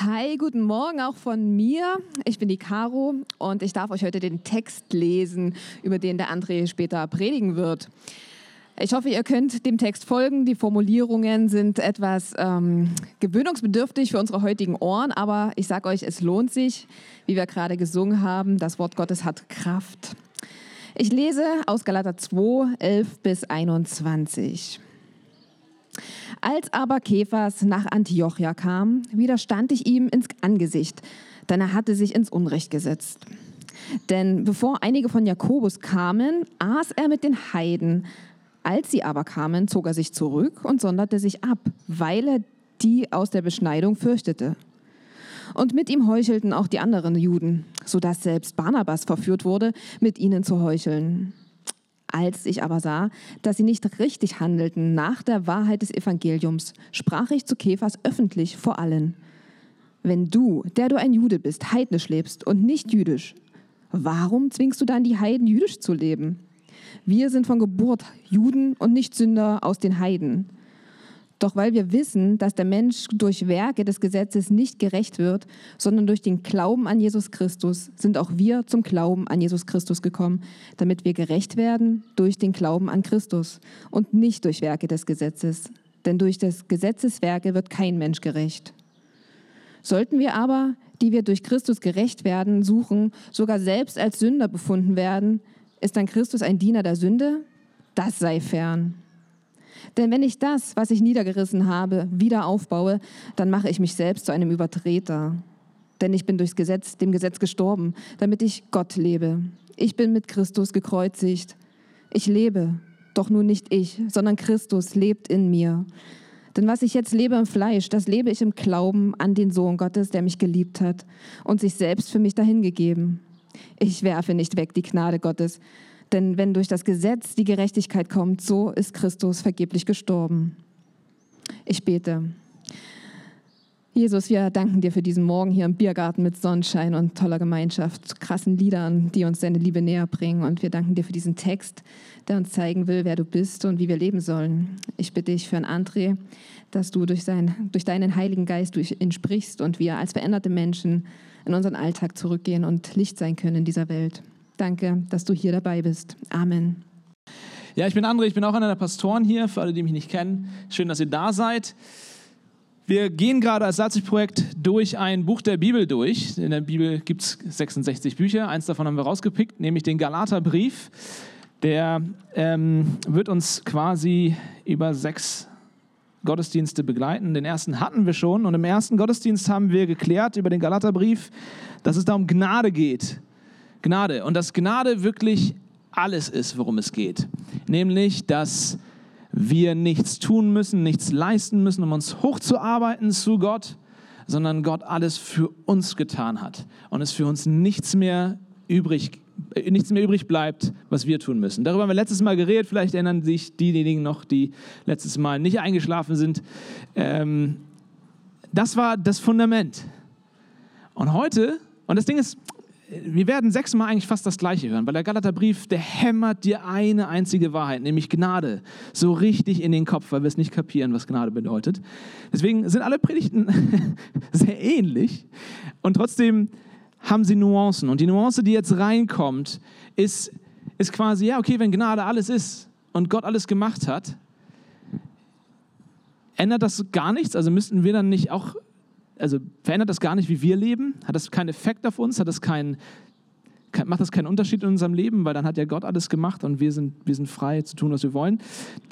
Hi, guten Morgen auch von mir. Ich bin die Caro und ich darf euch heute den Text lesen, über den der André später predigen wird. Ich hoffe, ihr könnt dem Text folgen. Die Formulierungen sind etwas ähm, gewöhnungsbedürftig für unsere heutigen Ohren, aber ich sage euch, es lohnt sich, wie wir gerade gesungen haben. Das Wort Gottes hat Kraft. Ich lese aus Galater 2, 11 bis 21. Als aber Kephas nach Antiochia kam, widerstand ich ihm ins Angesicht, denn er hatte sich ins Unrecht gesetzt. Denn bevor einige von Jakobus kamen, aß er mit den Heiden. Als sie aber kamen, zog er sich zurück und sonderte sich ab, weil er die aus der Beschneidung fürchtete. Und mit ihm heuchelten auch die anderen Juden, sodass selbst Barnabas verführt wurde, mit ihnen zu heucheln. Als ich aber sah, dass sie nicht richtig handelten nach der Wahrheit des Evangeliums, sprach ich zu Kephas öffentlich vor allen. Wenn du, der du ein Jude bist, heidnisch lebst und nicht jüdisch, warum zwingst du dann die Heiden jüdisch zu leben? Wir sind von Geburt Juden und nicht Sünder aus den Heiden. Doch weil wir wissen, dass der Mensch durch Werke des Gesetzes nicht gerecht wird, sondern durch den Glauben an Jesus Christus, sind auch wir zum Glauben an Jesus Christus gekommen, damit wir gerecht werden durch den Glauben an Christus und nicht durch Werke des Gesetzes. Denn durch des Gesetzes Werke wird kein Mensch gerecht. Sollten wir aber, die wir durch Christus gerecht werden, suchen, sogar selbst als Sünder befunden werden, ist dann Christus ein Diener der Sünde? Das sei fern. Denn wenn ich das, was ich niedergerissen habe, wieder aufbaue, dann mache ich mich selbst zu einem Übertreter. Denn ich bin durchs Gesetz, dem Gesetz gestorben, damit ich Gott lebe. Ich bin mit Christus gekreuzigt. Ich lebe, doch nun nicht ich, sondern Christus lebt in mir. Denn was ich jetzt lebe im Fleisch, das lebe ich im Glauben an den Sohn Gottes, der mich geliebt hat und sich selbst für mich dahingegeben. Ich werfe nicht weg die Gnade Gottes, denn wenn durch das Gesetz die Gerechtigkeit kommt, so ist Christus vergeblich gestorben. Ich bete. Jesus, wir danken dir für diesen Morgen hier im Biergarten mit Sonnenschein und toller Gemeinschaft, krassen Liedern, die uns deine Liebe näher bringen. Und wir danken dir für diesen Text, der uns zeigen will, wer du bist und wie wir leben sollen. Ich bitte dich für ein André, dass du durch, sein, durch deinen Heiligen Geist durch ihn sprichst und wir als veränderte Menschen in unseren Alltag zurückgehen und Licht sein können in dieser Welt. Danke, dass du hier dabei bist. Amen. Ja, ich bin André, ich bin auch einer der Pastoren hier, für alle, die mich nicht kennen. Schön, dass ihr da seid. Wir gehen gerade als Salzig-Projekt durch ein Buch der Bibel durch. In der Bibel gibt es 66 Bücher. Eins davon haben wir rausgepickt, nämlich den Galaterbrief. Der ähm, wird uns quasi über sechs Gottesdienste begleiten. Den ersten hatten wir schon und im ersten Gottesdienst haben wir geklärt über den Galaterbrief, dass es da um Gnade geht. Gnade. Und dass Gnade wirklich alles ist, worum es geht. Nämlich, dass wir nichts tun müssen, nichts leisten müssen, um uns hochzuarbeiten zu Gott, sondern Gott alles für uns getan hat und es für uns nichts mehr übrig äh, nichts mehr übrig bleibt, was wir tun müssen. Darüber haben wir letztes Mal geredet. Vielleicht erinnern sich diejenigen noch, die letztes Mal nicht eingeschlafen sind. Ähm, das war das Fundament. Und heute, und das Ding ist, wir werden sechsmal eigentlich fast das Gleiche hören, weil der Galaterbrief, der hämmert dir eine einzige Wahrheit, nämlich Gnade, so richtig in den Kopf, weil wir es nicht kapieren, was Gnade bedeutet. Deswegen sind alle Predigten sehr ähnlich und trotzdem haben sie Nuancen. Und die Nuance, die jetzt reinkommt, ist, ist quasi, ja, okay, wenn Gnade alles ist und Gott alles gemacht hat, ändert das gar nichts? Also müssten wir dann nicht auch also verändert das gar nicht, wie wir leben? Hat das keinen Effekt auf uns? Hat das keinen, macht das keinen Unterschied in unserem Leben? Weil dann hat ja Gott alles gemacht und wir sind, wir sind frei zu tun, was wir wollen.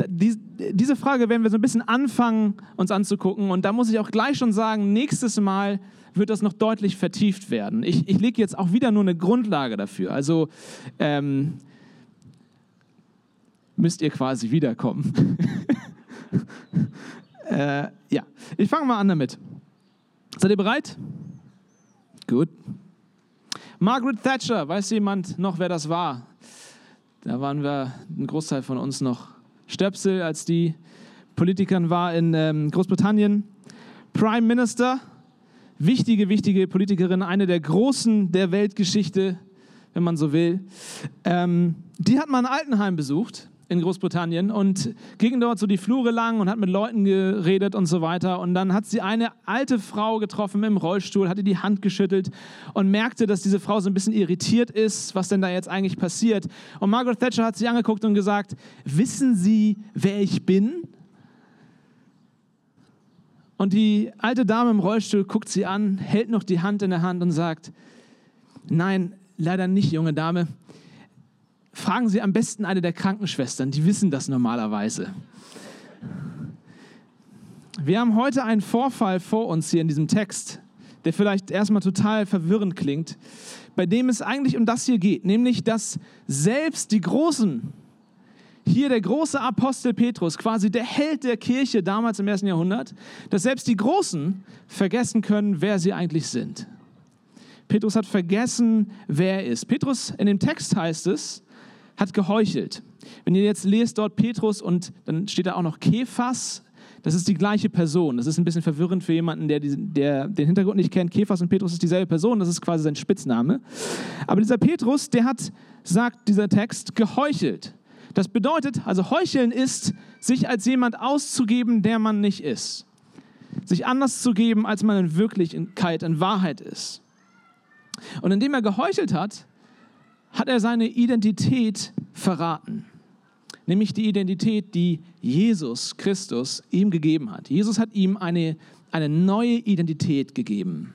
diese Frage werden wir so ein bisschen anfangen, uns anzugucken. Und da muss ich auch gleich schon sagen, nächstes Mal wird das noch deutlich vertieft werden. Ich, ich lege jetzt auch wieder nur eine Grundlage dafür. Also ähm, müsst ihr quasi wiederkommen. äh, ja, ich fange mal an damit. Seid ihr bereit? Gut. Margaret Thatcher, weiß jemand noch, wer das war? Da waren wir, ein Großteil von uns noch Stöpsel, als die Politikerin war in ähm, Großbritannien. Prime Minister, wichtige, wichtige Politikerin, eine der Großen der Weltgeschichte, wenn man so will. Ähm, die hat mal ein Altenheim besucht in Großbritannien und ging dort so die Flure lang und hat mit Leuten geredet und so weiter. Und dann hat sie eine alte Frau getroffen im Rollstuhl, hatte die Hand geschüttelt und merkte, dass diese Frau so ein bisschen irritiert ist, was denn da jetzt eigentlich passiert. Und Margaret Thatcher hat sie angeguckt und gesagt, wissen Sie, wer ich bin? Und die alte Dame im Rollstuhl guckt sie an, hält noch die Hand in der Hand und sagt, nein, leider nicht, junge Dame fragen Sie am besten eine der Krankenschwestern, die wissen das normalerweise. Wir haben heute einen Vorfall vor uns hier in diesem Text, der vielleicht erstmal total verwirrend klingt, bei dem es eigentlich um das hier geht, nämlich dass selbst die Großen, hier der große Apostel Petrus, quasi der Held der Kirche damals im ersten Jahrhundert, dass selbst die Großen vergessen können, wer sie eigentlich sind. Petrus hat vergessen, wer er ist. Petrus, in dem Text heißt es, hat geheuchelt. Wenn ihr jetzt lest dort Petrus und dann steht da auch noch Kephas, das ist die gleiche Person. Das ist ein bisschen verwirrend für jemanden, der, der, den Hintergrund nicht kennt. Kephas und Petrus ist dieselbe Person, das ist quasi sein Spitzname. Aber dieser Petrus, der hat, sagt dieser Text, geheuchelt. Das bedeutet, also heucheln ist, sich als jemand auszugeben, der man nicht ist. Sich anders zu geben, als man in Wirklichkeit, in Wahrheit ist. Und indem er geheuchelt hat, hat er seine Identität verraten. Nämlich die Identität, die Jesus Christus ihm gegeben hat. Jesus hat ihm eine, eine neue Identität gegeben.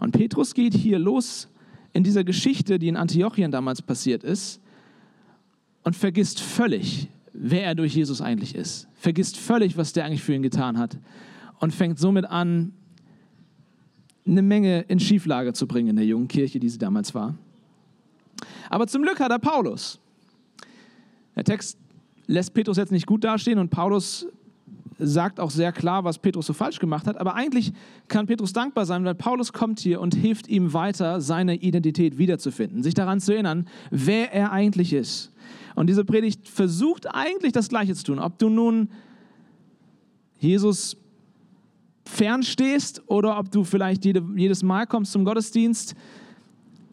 Und Petrus geht hier los in dieser Geschichte, die in Antiochien damals passiert ist, und vergisst völlig, wer er durch Jesus eigentlich ist. Vergisst völlig, was der eigentlich für ihn getan hat. Und fängt somit an, eine Menge in Schieflage zu bringen in der jungen Kirche, die sie damals war. Aber zum Glück hat er Paulus. Der Text lässt Petrus jetzt nicht gut dastehen und Paulus sagt auch sehr klar, was Petrus so falsch gemacht hat. Aber eigentlich kann Petrus dankbar sein, weil Paulus kommt hier und hilft ihm weiter, seine Identität wiederzufinden, sich daran zu erinnern, wer er eigentlich ist. Und diese Predigt versucht eigentlich das Gleiche zu tun. Ob du nun Jesus fernstehst oder ob du vielleicht jede, jedes Mal kommst zum Gottesdienst,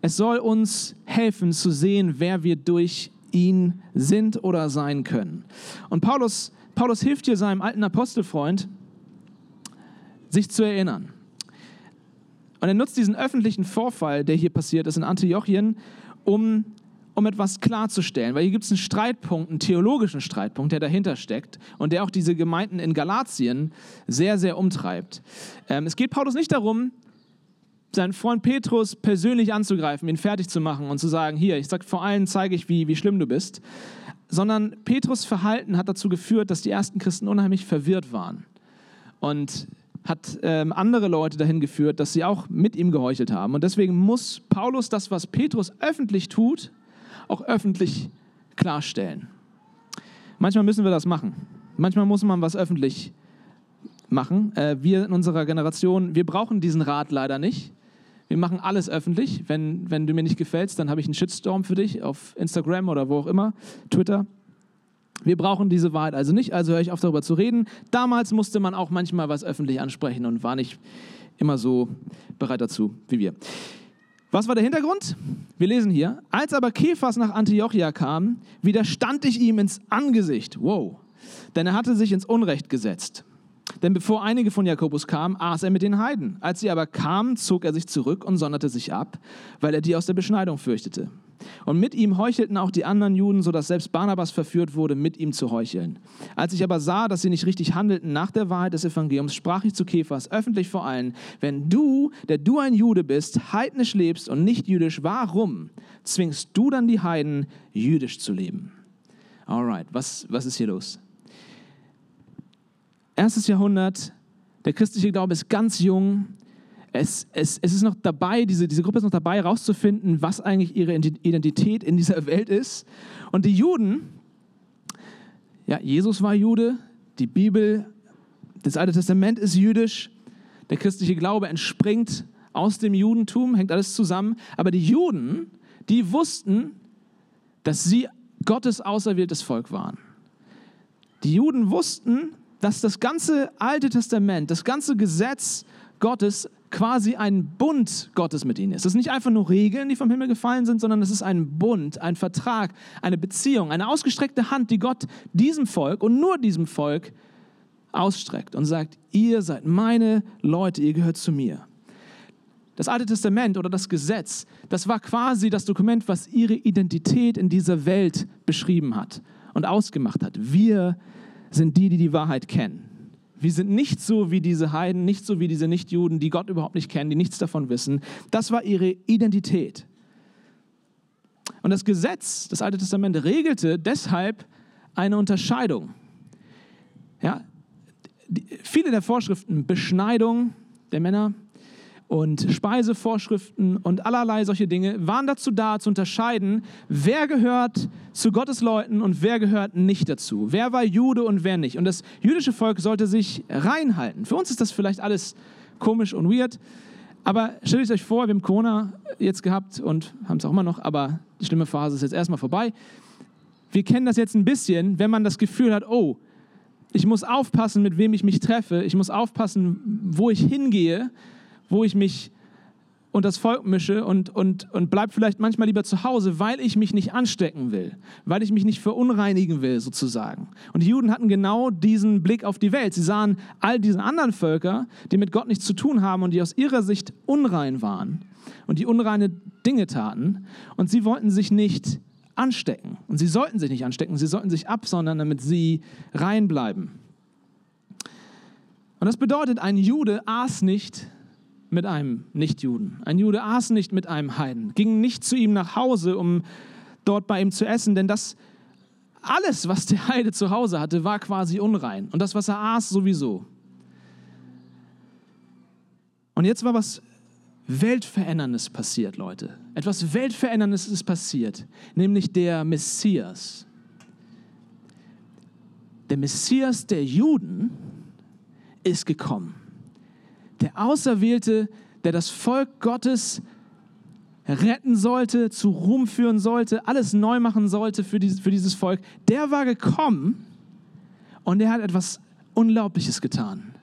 es soll uns helfen zu sehen, wer wir durch ihn sind oder sein können. Und Paulus, Paulus hilft hier seinem alten Apostelfreund, sich zu erinnern. Und er nutzt diesen öffentlichen Vorfall, der hier passiert ist in Antiochien, um, um etwas klarzustellen. Weil hier gibt es einen Streitpunkt, einen theologischen Streitpunkt, der dahinter steckt und der auch diese Gemeinden in Galatien sehr, sehr umtreibt. Ähm, es geht Paulus nicht darum, seinen Freund Petrus persönlich anzugreifen, ihn fertig zu machen und zu sagen, hier, ich sag vor allen zeige ich, wie, wie schlimm du bist, sondern Petrus Verhalten hat dazu geführt, dass die ersten Christen unheimlich verwirrt waren und hat ähm, andere Leute dahin geführt, dass sie auch mit ihm geheuchelt haben. Und deswegen muss Paulus das, was Petrus öffentlich tut, auch öffentlich klarstellen. Manchmal müssen wir das machen. Manchmal muss man was öffentlich machen. Äh, wir in unserer Generation, wir brauchen diesen Rat leider nicht. Wir machen alles öffentlich. Wenn, wenn du mir nicht gefällst, dann habe ich einen Shitstorm für dich auf Instagram oder wo auch immer, Twitter. Wir brauchen diese Wahrheit also nicht, also höre ich auf darüber zu reden. Damals musste man auch manchmal was öffentlich ansprechen und war nicht immer so bereit dazu wie wir. Was war der Hintergrund? Wir lesen hier, als aber Kephas nach Antiochia kam, widerstand ich ihm ins Angesicht. Wow. Denn er hatte sich ins Unrecht gesetzt. Denn bevor einige von Jakobus kamen, aß er mit den Heiden. Als sie aber kamen, zog er sich zurück und sonderte sich ab, weil er die aus der Beschneidung fürchtete. Und mit ihm heuchelten auch die anderen Juden, sodass selbst Barnabas verführt wurde, mit ihm zu heucheln. Als ich aber sah, dass sie nicht richtig handelten nach der Wahrheit des Evangeliums, sprach ich zu Kephas öffentlich vor allen, wenn du, der du ein Jude bist, heidnisch lebst und nicht jüdisch, warum zwingst du dann die Heiden, jüdisch zu leben? Alright, was, was ist hier los? Erstes Jahrhundert, der christliche Glaube ist ganz jung. Es, es, es ist noch dabei, diese, diese Gruppe ist noch dabei, herauszufinden, was eigentlich ihre Identität in dieser Welt ist. Und die Juden, ja, Jesus war Jude, die Bibel, das Alte Testament ist jüdisch, der christliche Glaube entspringt aus dem Judentum, hängt alles zusammen. Aber die Juden, die wussten, dass sie Gottes auserwähltes Volk waren. Die Juden wussten, dass das ganze Alte Testament, das ganze Gesetz Gottes quasi ein Bund Gottes mit ihnen ist. Es ist nicht einfach nur Regeln, die vom Himmel gefallen sind, sondern es ist ein Bund, ein Vertrag, eine Beziehung, eine ausgestreckte Hand, die Gott diesem Volk und nur diesem Volk ausstreckt und sagt, ihr seid meine Leute, ihr gehört zu mir. Das Alte Testament oder das Gesetz, das war quasi das Dokument, was ihre Identität in dieser Welt beschrieben hat und ausgemacht hat. Wir sind die, die die Wahrheit kennen. Wir sind nicht so wie diese Heiden, nicht so wie diese Nichtjuden, die Gott überhaupt nicht kennen, die nichts davon wissen. Das war ihre Identität. Und das Gesetz, das Alte Testament, regelte deshalb eine Unterscheidung. Ja, viele der Vorschriften, Beschneidung der Männer, und Speisevorschriften und allerlei solche Dinge waren dazu da, zu unterscheiden, wer gehört zu Gottes Leuten und wer gehört nicht dazu. Wer war Jude und wer nicht. Und das jüdische Volk sollte sich reinhalten. Für uns ist das vielleicht alles komisch und weird, aber stellt euch vor, wir haben Corona jetzt gehabt und haben es auch immer noch, aber die schlimme Phase ist jetzt erstmal vorbei. Wir kennen das jetzt ein bisschen, wenn man das Gefühl hat, oh, ich muss aufpassen, mit wem ich mich treffe, ich muss aufpassen, wo ich hingehe, wo ich mich unter das Volk mische und, und, und bleib vielleicht manchmal lieber zu Hause, weil ich mich nicht anstecken will, weil ich mich nicht verunreinigen will, sozusagen. Und die Juden hatten genau diesen Blick auf die Welt. Sie sahen all diese anderen Völker, die mit Gott nichts zu tun haben und die aus ihrer Sicht unrein waren und die unreine Dinge taten. Und sie wollten sich nicht anstecken. Und sie sollten sich nicht anstecken, sie sollten sich absondern, damit sie rein bleiben. Und das bedeutet, ein Jude aß nicht mit einem Nichtjuden. Ein Jude aß nicht mit einem Heiden, ging nicht zu ihm nach Hause, um dort bei ihm zu essen, denn das alles, was der Heide zu Hause hatte, war quasi unrein. Und das, was er aß, sowieso. Und jetzt war was Weltveränderndes passiert, Leute. Etwas Weltveränderndes ist passiert, nämlich der Messias. Der Messias der Juden ist gekommen der Auserwählte, der das Volk Gottes retten sollte, zu Ruhm führen sollte, alles neu machen sollte für dieses, für dieses Volk, der war gekommen und der hat etwas Unglaubliches getan.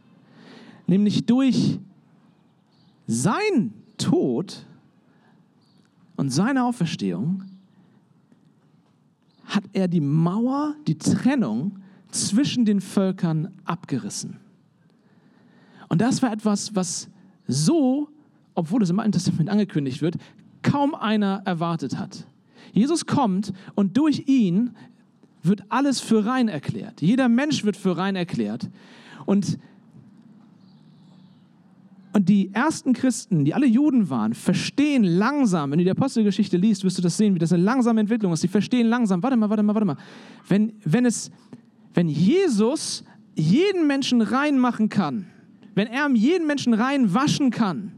Nämlich durch sein Tod und seine Auferstehung hat er die Mauer, die Trennung zwischen den Völkern abgerissen. Und das war etwas, was so, obwohl es im Alten Testament angekündigt wird, kaum einer erwartet hat. Jesus kommt und durch ihn wird alles für rein erklärt. Jeder Mensch wird für rein erklärt. Und, und die ersten Christen, die alle Juden waren, verstehen langsam, wenn du die Apostelgeschichte liest, wirst du das sehen, wie das eine langsame Entwicklung ist. Sie verstehen langsam, warte mal, warte mal, warte mal. Wenn, wenn, es, wenn Jesus jeden Menschen reinmachen kann, wenn er jeden Menschen rein waschen kann,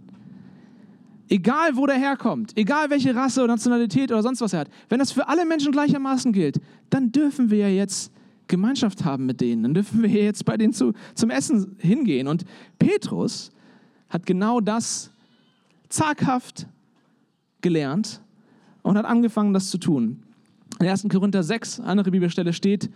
egal wo der herkommt, egal welche Rasse oder Nationalität oder sonst was er hat, wenn das für alle Menschen gleichermaßen gilt, dann dürfen wir ja jetzt Gemeinschaft haben mit denen, dann dürfen wir jetzt bei denen zu, zum Essen hingehen. Und Petrus hat genau das zaghaft gelernt und hat angefangen, das zu tun. In 1. Korinther 6, andere Bibelstelle steht,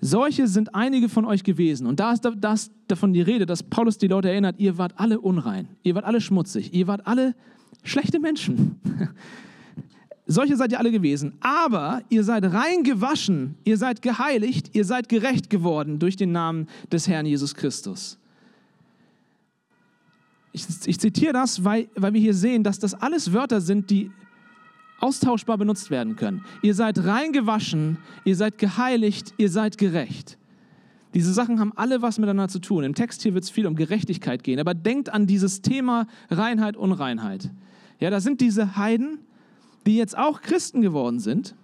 solche sind einige von euch gewesen. Und da ist, da ist davon die Rede, dass Paulus die Leute erinnert, ihr wart alle unrein, ihr wart alle schmutzig, ihr wart alle schlechte Menschen. Solche seid ihr alle gewesen. Aber ihr seid rein gewaschen, ihr seid geheiligt, ihr seid gerecht geworden durch den Namen des Herrn Jesus Christus. Ich, ich zitiere das, weil, weil wir hier sehen, dass das alles Wörter sind, die austauschbar benutzt werden können. Ihr seid reingewaschen, ihr seid geheiligt, ihr seid gerecht. Diese Sachen haben alle was miteinander zu tun. Im Text hier wird es viel um Gerechtigkeit gehen, aber denkt an dieses Thema Reinheit, Unreinheit. Ja, da sind diese Heiden, die jetzt auch Christen geworden sind,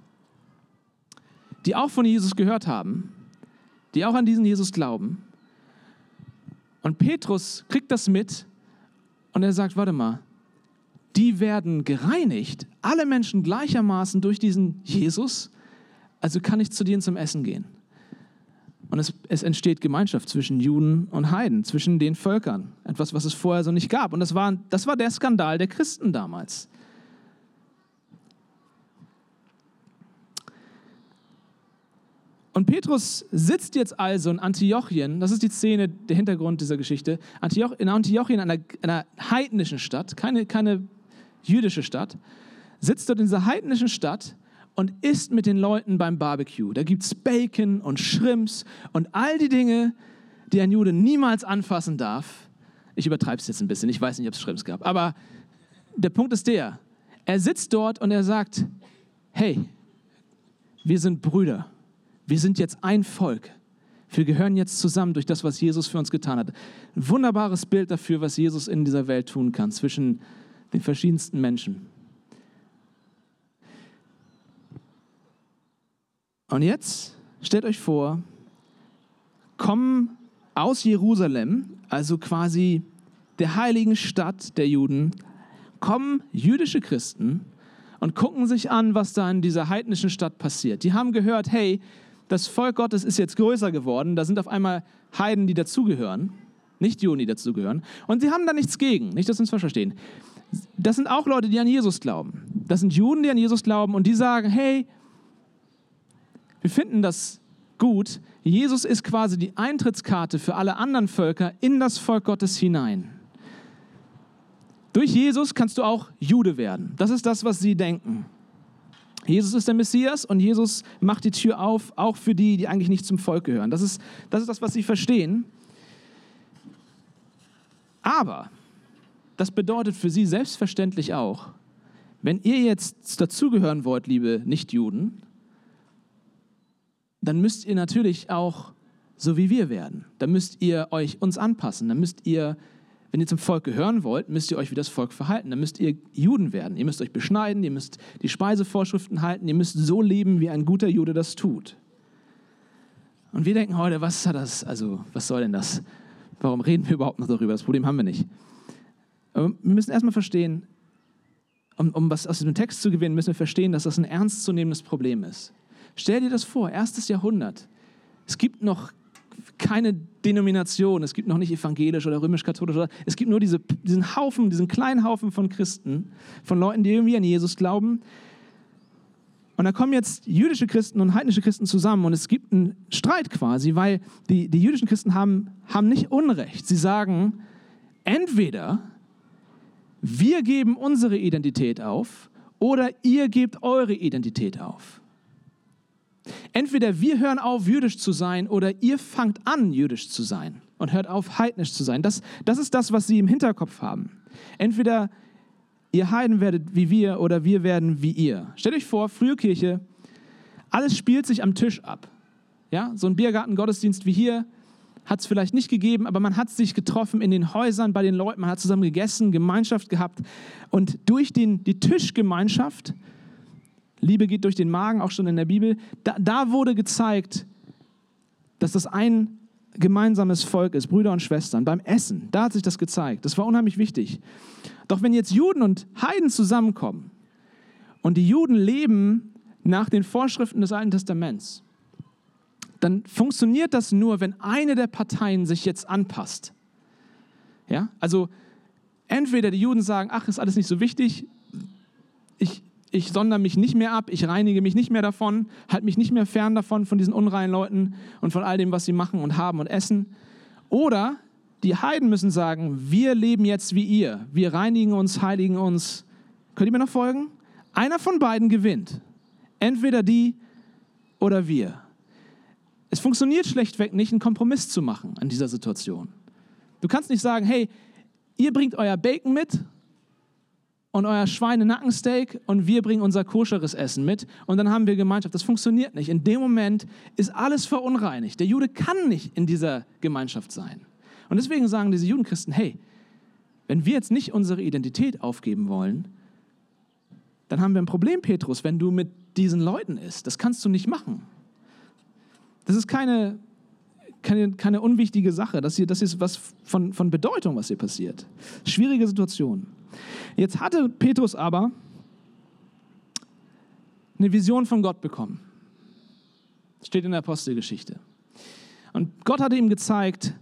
die auch von Jesus gehört haben, die auch an diesen Jesus glauben. Und Petrus kriegt das mit und er sagt, warte mal, die werden gereinigt, alle Menschen gleichermaßen durch diesen Jesus, also kann ich zu denen zum Essen gehen. Und es, es, entsteht Gemeinschaft zwischen Juden und Heiden, zwischen den Völkern. Etwas, was es vorher so nicht gab. Und das war, das war der Skandal der Christen damals. Und Petrus sitzt jetzt also in Antiochien, das ist die Szene, der Hintergrund dieser Geschichte, Antioch, in Antiochien, einer, einer heidnischen Stadt, keine, keine jüdische Stadt, sitzt dort in dieser heidnischen Stadt und isst mit den Leuten beim Barbecue. Da gibt es Bacon und Shrimps und all die Dinge, die ein Jude niemals anfassen darf. Ich übertreibe es jetzt ein bisschen, ich weiß nicht, ob es Shrimps gab, aber der Punkt ist der, er sitzt dort und er sagt, hey, wir sind Brüder wir sind jetzt ein Volk. Wir gehören jetzt zusammen durch das, was Jesus für uns getan hat. Wunderbares Bild dafür, was Jesus in dieser Welt tun kann, zwischen den verschiedensten Menschen. Und jetzt stellt euch vor, kommen aus Jerusalem, also quasi der heiligen Stadt der Juden, kommen jüdische Christen und gucken sich an, was da in dieser heidnischen Stadt passiert. Die haben gehört, hey, das Volk Gottes ist jetzt größer geworden. Da sind auf einmal Heiden, die dazugehören, nicht Juden, die dazugehören. Und sie haben da nichts gegen, nicht, dass wir uns verstehen. Das sind auch Leute, die an Jesus glauben. Das sind Juden, die an Jesus glauben und die sagen, hey, wir finden das gut. Jesus ist quasi die Eintrittskarte für alle anderen Völker in das Volk Gottes hinein. Durch Jesus kannst du auch Jude werden. Das ist das, was sie denken. Jesus ist der Messias und Jesus macht die Tür auf, auch für die, die eigentlich nicht zum Volk gehören. Das ist das, ist das was sie verstehen. Aber das bedeutet für sie selbstverständlich auch, wenn ihr jetzt dazugehören wollt, liebe Nichtjuden, dann müsst ihr natürlich auch so wie wir werden. Dann müsst ihr euch uns anpassen. Dann müsst ihr wenn ihr zum Volk gehören wollt, müsst ihr euch wie das Volk verhalten. Dann müsst ihr Juden werden. Ihr müsst euch beschneiden, ihr müsst die Speisevorschriften halten, ihr müsst so leben, wie ein guter Jude das tut. Und wir denken heute, was hat das, also was soll denn das? Warum reden wir überhaupt noch darüber? Das Problem haben wir nicht. Aber wir müssen erstmal verstehen, um, um was aus diesem Text zu gewinnen, müssen wir verstehen, dass das ein ernstzunehmendes Problem ist. Stell dir das vor, erstes Jahrhundert. Es gibt noch keine Denomination, es gibt noch nicht evangelisch oder römisch-katholisch, es gibt nur diese, diesen Haufen, diesen kleinen Haufen von Christen, von Leuten, die irgendwie an Jesus glauben. Und da kommen jetzt jüdische Christen und heidnische Christen zusammen und es gibt einen Streit quasi, weil die, die jüdischen Christen haben, haben nicht Unrecht. Sie sagen, entweder wir geben unsere Identität auf oder ihr gebt eure Identität auf. Entweder wir hören auf, jüdisch zu sein, oder ihr fangt an, jüdisch zu sein und hört auf, heidnisch zu sein. Das, das ist das, was sie im Hinterkopf haben. Entweder ihr Heiden werdet wie wir oder wir werden wie ihr. Stellt euch vor, frühe Kirche, alles spielt sich am Tisch ab. Ja, so ein Biergarten-Gottesdienst wie hier hat es vielleicht nicht gegeben, aber man hat sich getroffen in den Häusern bei den Leuten, man hat zusammen gegessen, Gemeinschaft gehabt und durch den, die Tischgemeinschaft Liebe geht durch den Magen, auch schon in der Bibel. Da, da wurde gezeigt, dass das ein gemeinsames Volk ist, Brüder und Schwestern, beim Essen. Da hat sich das gezeigt. Das war unheimlich wichtig. Doch wenn jetzt Juden und Heiden zusammenkommen und die Juden leben nach den Vorschriften des Alten Testaments, dann funktioniert das nur, wenn eine der Parteien sich jetzt anpasst. Ja? Also entweder die Juden sagen, ach, ist alles nicht so wichtig, ich, ich sondere mich nicht mehr ab, ich reinige mich nicht mehr davon, halte mich nicht mehr fern davon, von diesen unreinen Leuten und von all dem, was sie machen und haben und essen. Oder die Heiden müssen sagen, wir leben jetzt wie ihr, wir reinigen uns, heiligen uns. Könnt ihr mir noch folgen? Einer von beiden gewinnt. Entweder die oder wir. Es funktioniert schlechtweg nicht, einen Kompromiss zu machen in dieser Situation. Du kannst nicht sagen, hey, ihr bringt euer Bacon mit und euer Schweinenackensteak und wir bringen unser koscheres Essen mit und dann haben wir Gemeinschaft. Das funktioniert nicht. In dem Moment ist alles verunreinigt. Der Jude kann nicht in dieser Gemeinschaft sein. Und deswegen sagen diese Judenchristen, hey, wenn wir jetzt nicht unsere Identität aufgeben wollen, dann haben wir ein Problem, Petrus, wenn du mit diesen Leuten isst. Das kannst du nicht machen. Das ist keine, keine, keine unwichtige Sache. Das, hier, das ist was von, von Bedeutung, was hier passiert. Schwierige Situation. Jetzt hatte Petrus aber eine Vision von Gott bekommen. Das steht in der Apostelgeschichte. Und Gott hatte ihm gezeigt,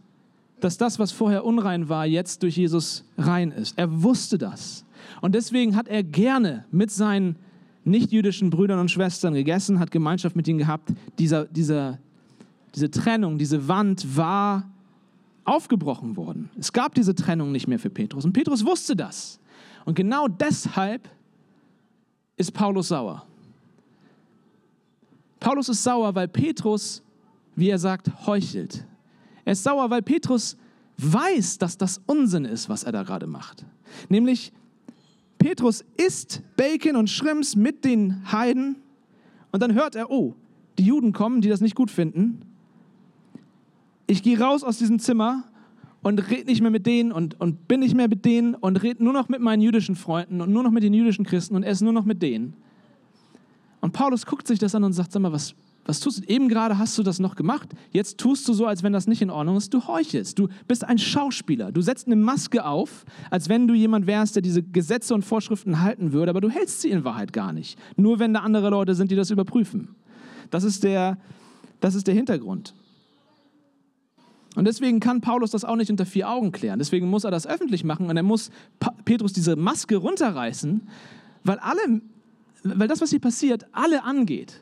dass das, was vorher unrein war, jetzt durch Jesus rein ist. Er wusste das. Und deswegen hat er gerne mit seinen nichtjüdischen Brüdern und Schwestern gegessen, hat Gemeinschaft mit ihnen gehabt. Dieser, dieser diese Trennung, diese Wand war aufgebrochen worden. Es gab diese Trennung nicht mehr für Petrus. Und Petrus wusste das. Und genau deshalb ist Paulus sauer. Paulus ist sauer, weil Petrus, wie er sagt, heuchelt. Er ist sauer, weil Petrus weiß, dass das Unsinn ist, was er da gerade macht. Nämlich, Petrus isst Bacon und Shrimps mit den Heiden und dann hört er, oh, die Juden kommen, die das nicht gut finden. Ich gehe raus aus diesem Zimmer und rede nicht mehr mit denen und, und bin nicht mehr mit denen und rede nur noch mit meinen jüdischen Freunden und nur noch mit den jüdischen Christen und esse nur noch mit denen. Und Paulus guckt sich das an und sagt, sag mal, was, was tust du? Eben gerade hast du das noch gemacht, jetzt tust du so, als wenn das nicht in Ordnung ist. Du heuchelst, du bist ein Schauspieler. Du setzt eine Maske auf, als wenn du jemand wärst, der diese Gesetze und Vorschriften halten würde, aber du hältst sie in Wahrheit gar nicht. Nur wenn da andere Leute sind, die das überprüfen. Das ist der, das ist der Hintergrund. Und deswegen kann Paulus das auch nicht unter vier Augen klären. Deswegen muss er das öffentlich machen und er muss Petrus diese Maske runterreißen, weil, alle, weil das, was hier passiert, alle angeht.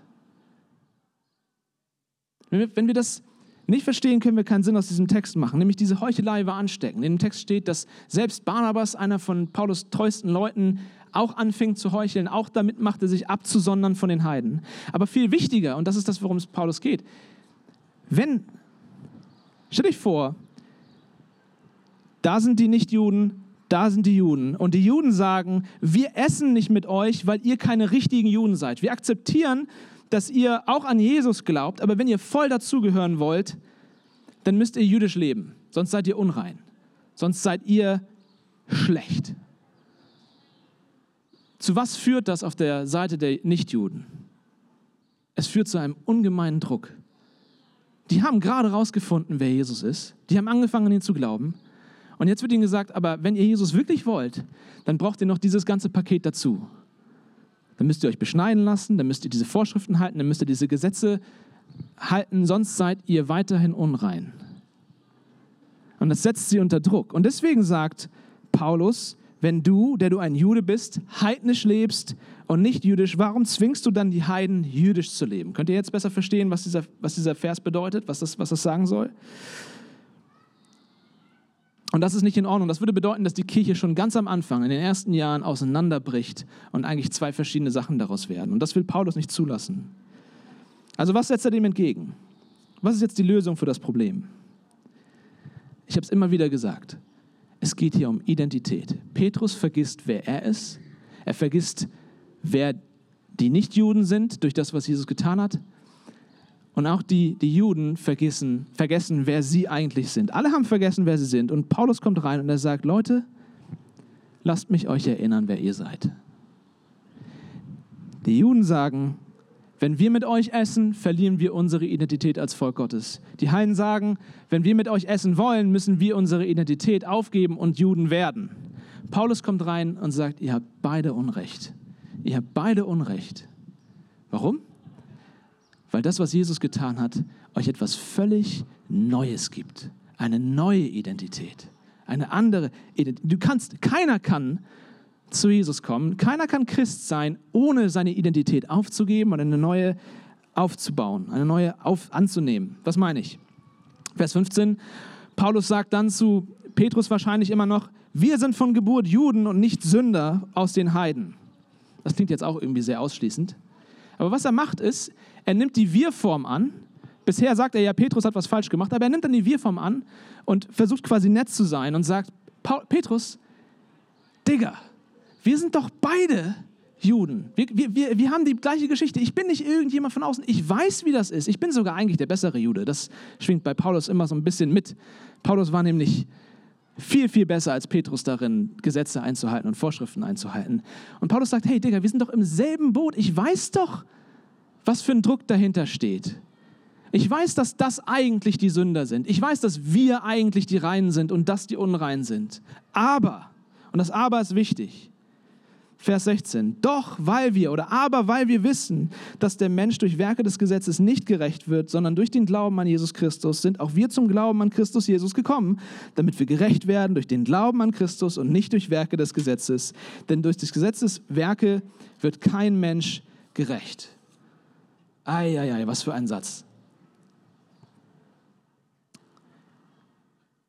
Wenn wir, wenn wir das nicht verstehen, können wir keinen Sinn aus diesem Text machen. Nämlich diese Heuchelei war ansteckend. In dem Text steht, dass selbst Barnabas, einer von Paulus treuesten Leuten, auch anfing zu heucheln, auch damit machte, sich abzusondern von den Heiden. Aber viel wichtiger, und das ist das, worum es Paulus geht, wenn Stell dich vor, da sind die Nichtjuden, da sind die Juden. Und die Juden sagen, wir essen nicht mit euch, weil ihr keine richtigen Juden seid. Wir akzeptieren, dass ihr auch an Jesus glaubt, aber wenn ihr voll dazugehören wollt, dann müsst ihr jüdisch leben. Sonst seid ihr unrein. Sonst seid ihr schlecht. Zu was führt das auf der Seite der Nichtjuden? Es führt zu einem ungemeinen Druck. Die haben gerade rausgefunden, wer Jesus ist. Die haben angefangen, an ihn zu glauben. Und jetzt wird ihnen gesagt, aber wenn ihr Jesus wirklich wollt, dann braucht ihr noch dieses ganze Paket dazu. Dann müsst ihr euch beschneiden lassen, dann müsst ihr diese Vorschriften halten, dann müsst ihr diese Gesetze halten, sonst seid ihr weiterhin unrein. Und das setzt sie unter Druck. Und deswegen sagt Paulus, wenn du, der du ein Jude bist, heidnisch lebst und nicht jüdisch, warum zwingst du dann die Heiden, jüdisch zu leben? Könnt ihr jetzt besser verstehen, was dieser, was dieser Vers bedeutet, was das, was das sagen soll? Und das ist nicht in Ordnung. Das würde bedeuten, dass die Kirche schon ganz am Anfang, in den ersten Jahren, auseinanderbricht und eigentlich zwei verschiedene Sachen daraus werden. Und das will Paulus nicht zulassen. Also was setzt er dem entgegen? Was ist jetzt die Lösung für das Problem? Ich habe es immer wieder gesagt. Es geht hier um Identität. Petrus vergisst, wer er ist. Er vergisst, wer die Nichtjuden sind durch das, was Jesus getan hat. Und auch die, die Juden vergessen, vergessen, wer sie eigentlich sind. Alle haben vergessen, wer sie sind. Und Paulus kommt rein und er sagt, Leute, lasst mich euch erinnern, wer ihr seid. Die Juden sagen, wenn wir mit euch essen, verlieren wir unsere Identität als Volk Gottes. Die Heiden sagen, wenn wir mit euch essen wollen, müssen wir unsere Identität aufgeben und Juden werden. Paulus kommt rein und sagt, ihr habt beide Unrecht. Ihr habt beide Unrecht. Warum? Weil das, was Jesus getan hat, euch etwas völlig Neues gibt. Eine neue Identität. Eine andere Identität. Du kannst, keiner kann zu Jesus kommen. Keiner kann Christ sein, ohne seine Identität aufzugeben und eine neue aufzubauen, eine neue auf, anzunehmen. Was meine ich? Vers 15, Paulus sagt dann zu Petrus wahrscheinlich immer noch, wir sind von Geburt Juden und nicht Sünder aus den Heiden. Das klingt jetzt auch irgendwie sehr ausschließend. Aber was er macht ist, er nimmt die Wir-Form an. Bisher sagt er ja, Petrus hat was falsch gemacht, aber er nimmt dann die Wir-Form an und versucht quasi nett zu sein und sagt, Petrus, Digga, wir sind doch beide Juden. Wir, wir, wir, wir haben die gleiche Geschichte. Ich bin nicht irgendjemand von außen. Ich weiß, wie das ist. Ich bin sogar eigentlich der bessere Jude. Das schwingt bei Paulus immer so ein bisschen mit. Paulus war nämlich viel, viel besser als Petrus darin, Gesetze einzuhalten und Vorschriften einzuhalten. Und Paulus sagt, hey Digga, wir sind doch im selben Boot. Ich weiß doch, was für ein Druck dahinter steht. Ich weiß, dass das eigentlich die Sünder sind. Ich weiß, dass wir eigentlich die Reinen sind und dass die Unreinen sind. Aber, und das Aber ist wichtig, Vers 16. Doch weil wir oder aber weil wir wissen, dass der Mensch durch Werke des Gesetzes nicht gerecht wird, sondern durch den Glauben an Jesus Christus, sind auch wir zum Glauben an Christus Jesus gekommen, damit wir gerecht werden durch den Glauben an Christus und nicht durch Werke des Gesetzes. Denn durch des Gesetzes Werke wird kein Mensch gerecht. Eieiei, was für ein Satz.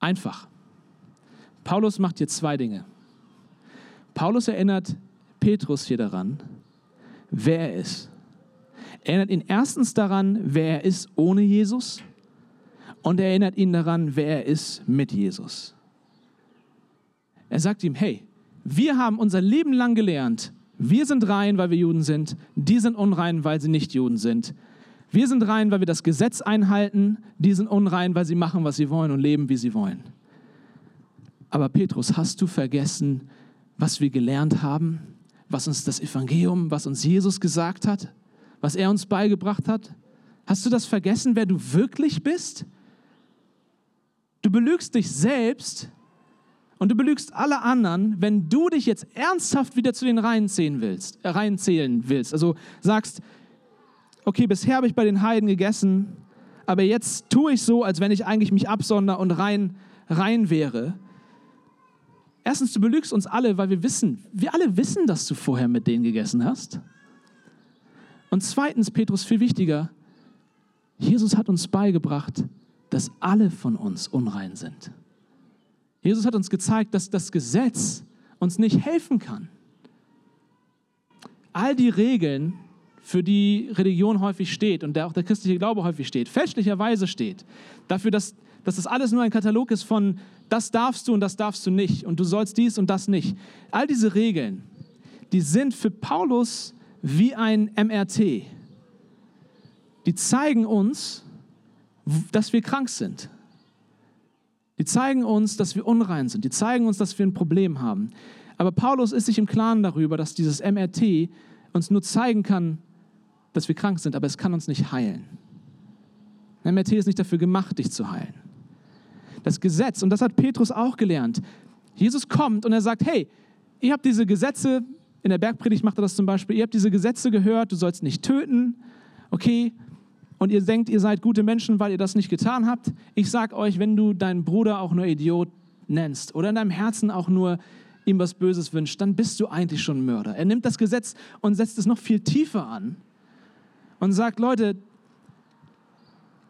Einfach. Paulus macht hier zwei Dinge. Paulus erinnert Petrus hier daran, wer er ist. Er erinnert ihn erstens daran, wer er ist ohne Jesus und er erinnert ihn daran, wer er ist mit Jesus. Er sagt ihm, hey, wir haben unser Leben lang gelernt, wir sind rein, weil wir Juden sind, die sind unrein, weil sie nicht Juden sind. Wir sind rein, weil wir das Gesetz einhalten, die sind unrein, weil sie machen, was sie wollen und leben, wie sie wollen. Aber Petrus, hast du vergessen, was wir gelernt haben, was uns das Evangelium, was uns Jesus gesagt hat, was er uns beigebracht hat? Hast du das vergessen, wer du wirklich bist? Du belügst dich selbst und du belügst alle anderen, wenn du dich jetzt ernsthaft wieder zu den Reihen zählen willst, äh, reinzählen willst. Also sagst, okay, bisher habe ich bei den Heiden gegessen, aber jetzt tue ich so, als wenn ich eigentlich mich absonder und rein, rein wäre. Erstens, du belügst uns alle, weil wir wissen, wir alle wissen, dass du vorher mit denen gegessen hast. Und zweitens, Petrus, viel wichtiger, Jesus hat uns beigebracht, dass alle von uns unrein sind. Jesus hat uns gezeigt, dass das Gesetz uns nicht helfen kann. All die Regeln, für die Religion häufig steht und der auch der christliche Glaube häufig steht, fälschlicherweise steht, dafür, dass, dass das alles nur ein Katalog ist von das darfst du und das darfst du nicht und du sollst dies und das nicht. All diese Regeln, die sind für Paulus wie ein MRT. Die zeigen uns, dass wir krank sind. Die zeigen uns, dass wir unrein sind. Die zeigen uns, dass wir ein Problem haben. Aber Paulus ist sich im Klaren darüber, dass dieses MRT uns nur zeigen kann, dass wir krank sind, aber es kann uns nicht heilen. Ein MRT ist nicht dafür gemacht, dich zu heilen. Das Gesetz, und das hat Petrus auch gelernt. Jesus kommt und er sagt, hey, ihr habt diese Gesetze, in der Bergpredigt macht er das zum Beispiel, ihr habt diese Gesetze gehört, du sollst nicht töten, okay, und ihr denkt, ihr seid gute Menschen, weil ihr das nicht getan habt. Ich sag euch, wenn du deinen Bruder auch nur Idiot nennst oder in deinem Herzen auch nur ihm was Böses wünscht, dann bist du eigentlich schon Mörder. Er nimmt das Gesetz und setzt es noch viel tiefer an und sagt, Leute,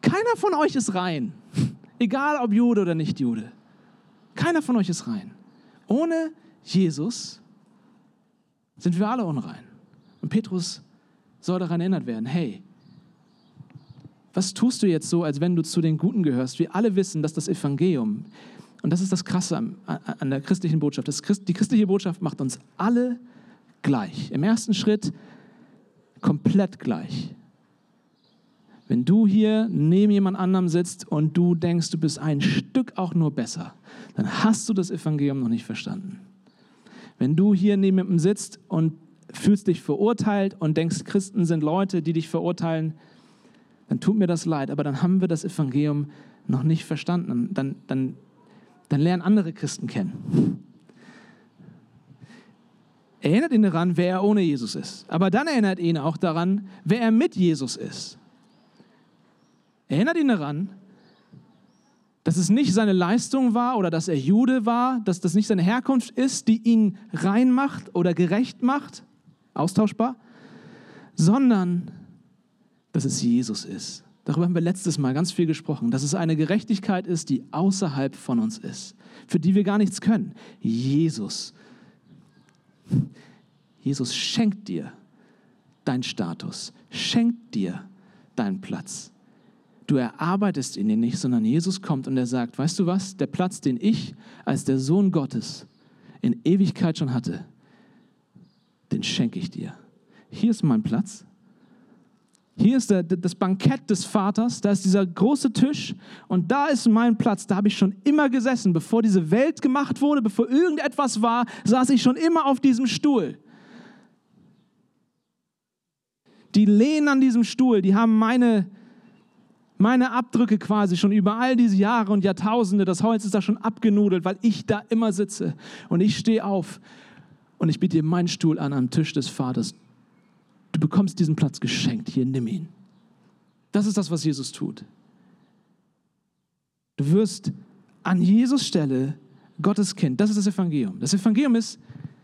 keiner von euch ist rein, egal ob Jude oder nicht Jude. Keiner von euch ist rein. Ohne Jesus sind wir alle unrein. Und Petrus soll daran erinnert werden, hey, was tust du jetzt so, als wenn du zu den Guten gehörst? Wir alle wissen, dass das Evangelium, und das ist das Krasse an, an der christlichen Botschaft, Christ, die christliche Botschaft macht uns alle gleich. Im ersten Schritt komplett gleich. Wenn du hier neben jemand anderem sitzt und du denkst, du bist ein Stück auch nur besser, dann hast du das Evangelium noch nicht verstanden. Wenn du hier neben jemandem sitzt und fühlst dich verurteilt und denkst, Christen sind Leute, die dich verurteilen, dann tut mir das leid, aber dann haben wir das Evangelium noch nicht verstanden. Dann, dann, dann lernen andere Christen kennen. Erinnert ihn daran, wer er ohne Jesus ist. Aber dann erinnert ihn auch daran, wer er mit Jesus ist. Erinnert ihn daran, dass es nicht seine Leistung war oder dass er Jude war, dass das nicht seine Herkunft ist, die ihn rein macht oder gerecht macht, austauschbar, sondern dass es Jesus ist. Darüber haben wir letztes Mal ganz viel gesprochen, dass es eine Gerechtigkeit ist, die außerhalb von uns ist, für die wir gar nichts können. Jesus. Jesus schenkt dir deinen Status, schenkt dir deinen Platz. Du erarbeitest ihn nicht, sondern Jesus kommt und er sagt, weißt du was, der Platz, den ich als der Sohn Gottes in Ewigkeit schon hatte, den schenke ich dir. Hier ist mein Platz, hier ist der, das Bankett des Vaters, da ist dieser große Tisch und da ist mein Platz. Da habe ich schon immer gesessen. Bevor diese Welt gemacht wurde, bevor irgendetwas war, saß ich schon immer auf diesem Stuhl. Die Lehnen an diesem Stuhl, die haben meine, meine Abdrücke quasi schon über all diese Jahre und Jahrtausende. Das Holz ist da schon abgenudelt, weil ich da immer sitze. Und ich stehe auf und ich biete dir meinen Stuhl an am Tisch des Vaters. Du bekommst diesen Platz geschenkt. Hier, nimm ihn. Das ist das, was Jesus tut. Du wirst an Jesus Stelle Gottes Kind. Das ist das Evangelium. Das Evangelium ist,